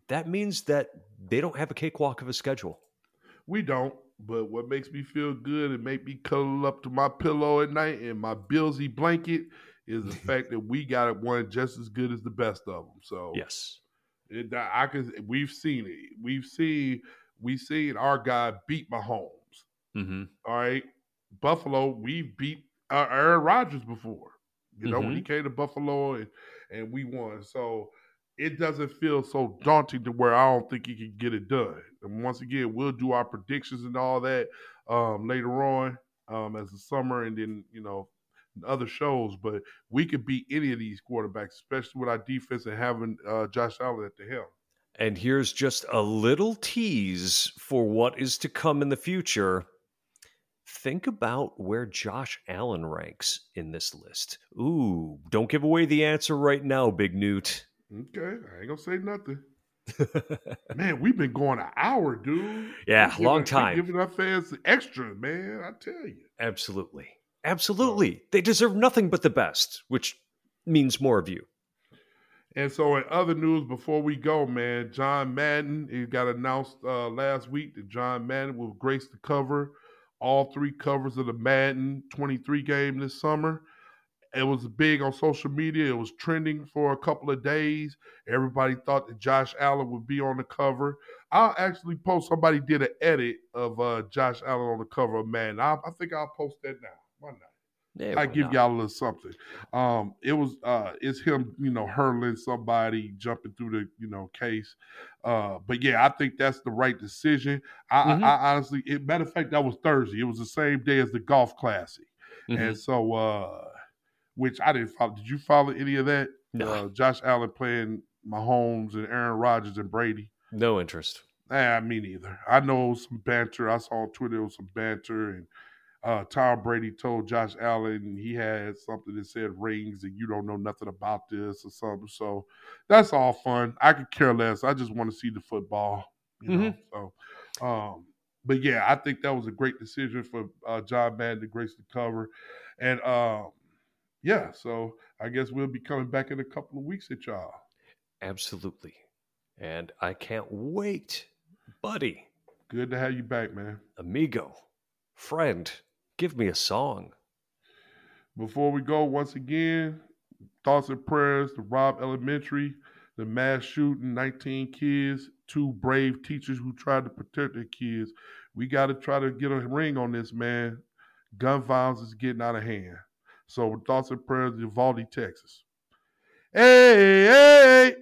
that means that they don't have a cakewalk of a schedule. we don't. But what makes me feel good and make me cuddle up to my pillow at night and my Billsy blanket is the fact that we got it one just as good as the best of them. So Yes. It, I can. We've seen it. We've seen we seen our guy beat Mahomes. Mm-hmm. All right, Buffalo. We beat uh, Aaron Rodgers before. You know when he came to Buffalo and and we won. So it doesn't feel so daunting to where I don't think he can get it done. And once again, we'll do our predictions and all that um, later on um, as the summer, and then you know other shows. But we could beat any of these quarterbacks, especially with our defense and having uh, Josh Allen at the helm. And here's just a little tease for what is to come in the future. Think about where Josh Allen ranks in this list. Ooh, don't give away the answer right now, Big Newt. Okay, I ain't gonna say nothing. man, we've been going an hour, dude. Yeah, long time. Giving our fans extra, man. I tell you. Absolutely. Absolutely. They deserve nothing but the best, which means more of you. And so, in other news, before we go, man, John Madden, it got announced uh, last week that John Madden will grace the cover, all three covers of the Madden 23 game this summer. It was big on social media. It was trending for a couple of days. Everybody thought that Josh Allen would be on the cover. I'll actually post. Somebody did an edit of uh, Josh Allen on the cover of Madden. I, I think I'll post that now. Why not? Yeah, I give not? y'all a little something. Um, it was uh, it's him, you know, hurling somebody, jumping through the, you know, case. Uh, but yeah, I think that's the right decision. I, I- Mhm. I, honestly, it, matter of fact, that was Thursday. It was the same day as the golf classic, Mhm. and so uh, which I didn't follow. Did you follow any of that? No. Uh, Josh Allen playing Mahomes and Aaron Rodgers and Brady. no interest. Ah, me neither. I know some banter. I saw on Twitter was some banter, and uh, Tom Brady told Josh Allen he had something that said rings, and you don't know nothing about this or something. So that's all fun. I could care less. I just want to see the football, you know. So, um, but yeah, I think that was a great decision for uh, John Madden to grace the cover, and um, yeah. So I guess we'll be coming back in a couple of weeks at y'all. Absolutely. And I can't wait. Buddy, Good to have you back, man. amigo, friend, give me a song. Before we go, once again, thoughts and prayers to Robb Elementary, the mass shooting, 19 kids, two brave teachers who tried to protect their kids. We got to try to get a ring on this, man. Gun violence is getting out of hand. So, with thoughts and prayers, Uvalde, Texas. Hey, hey,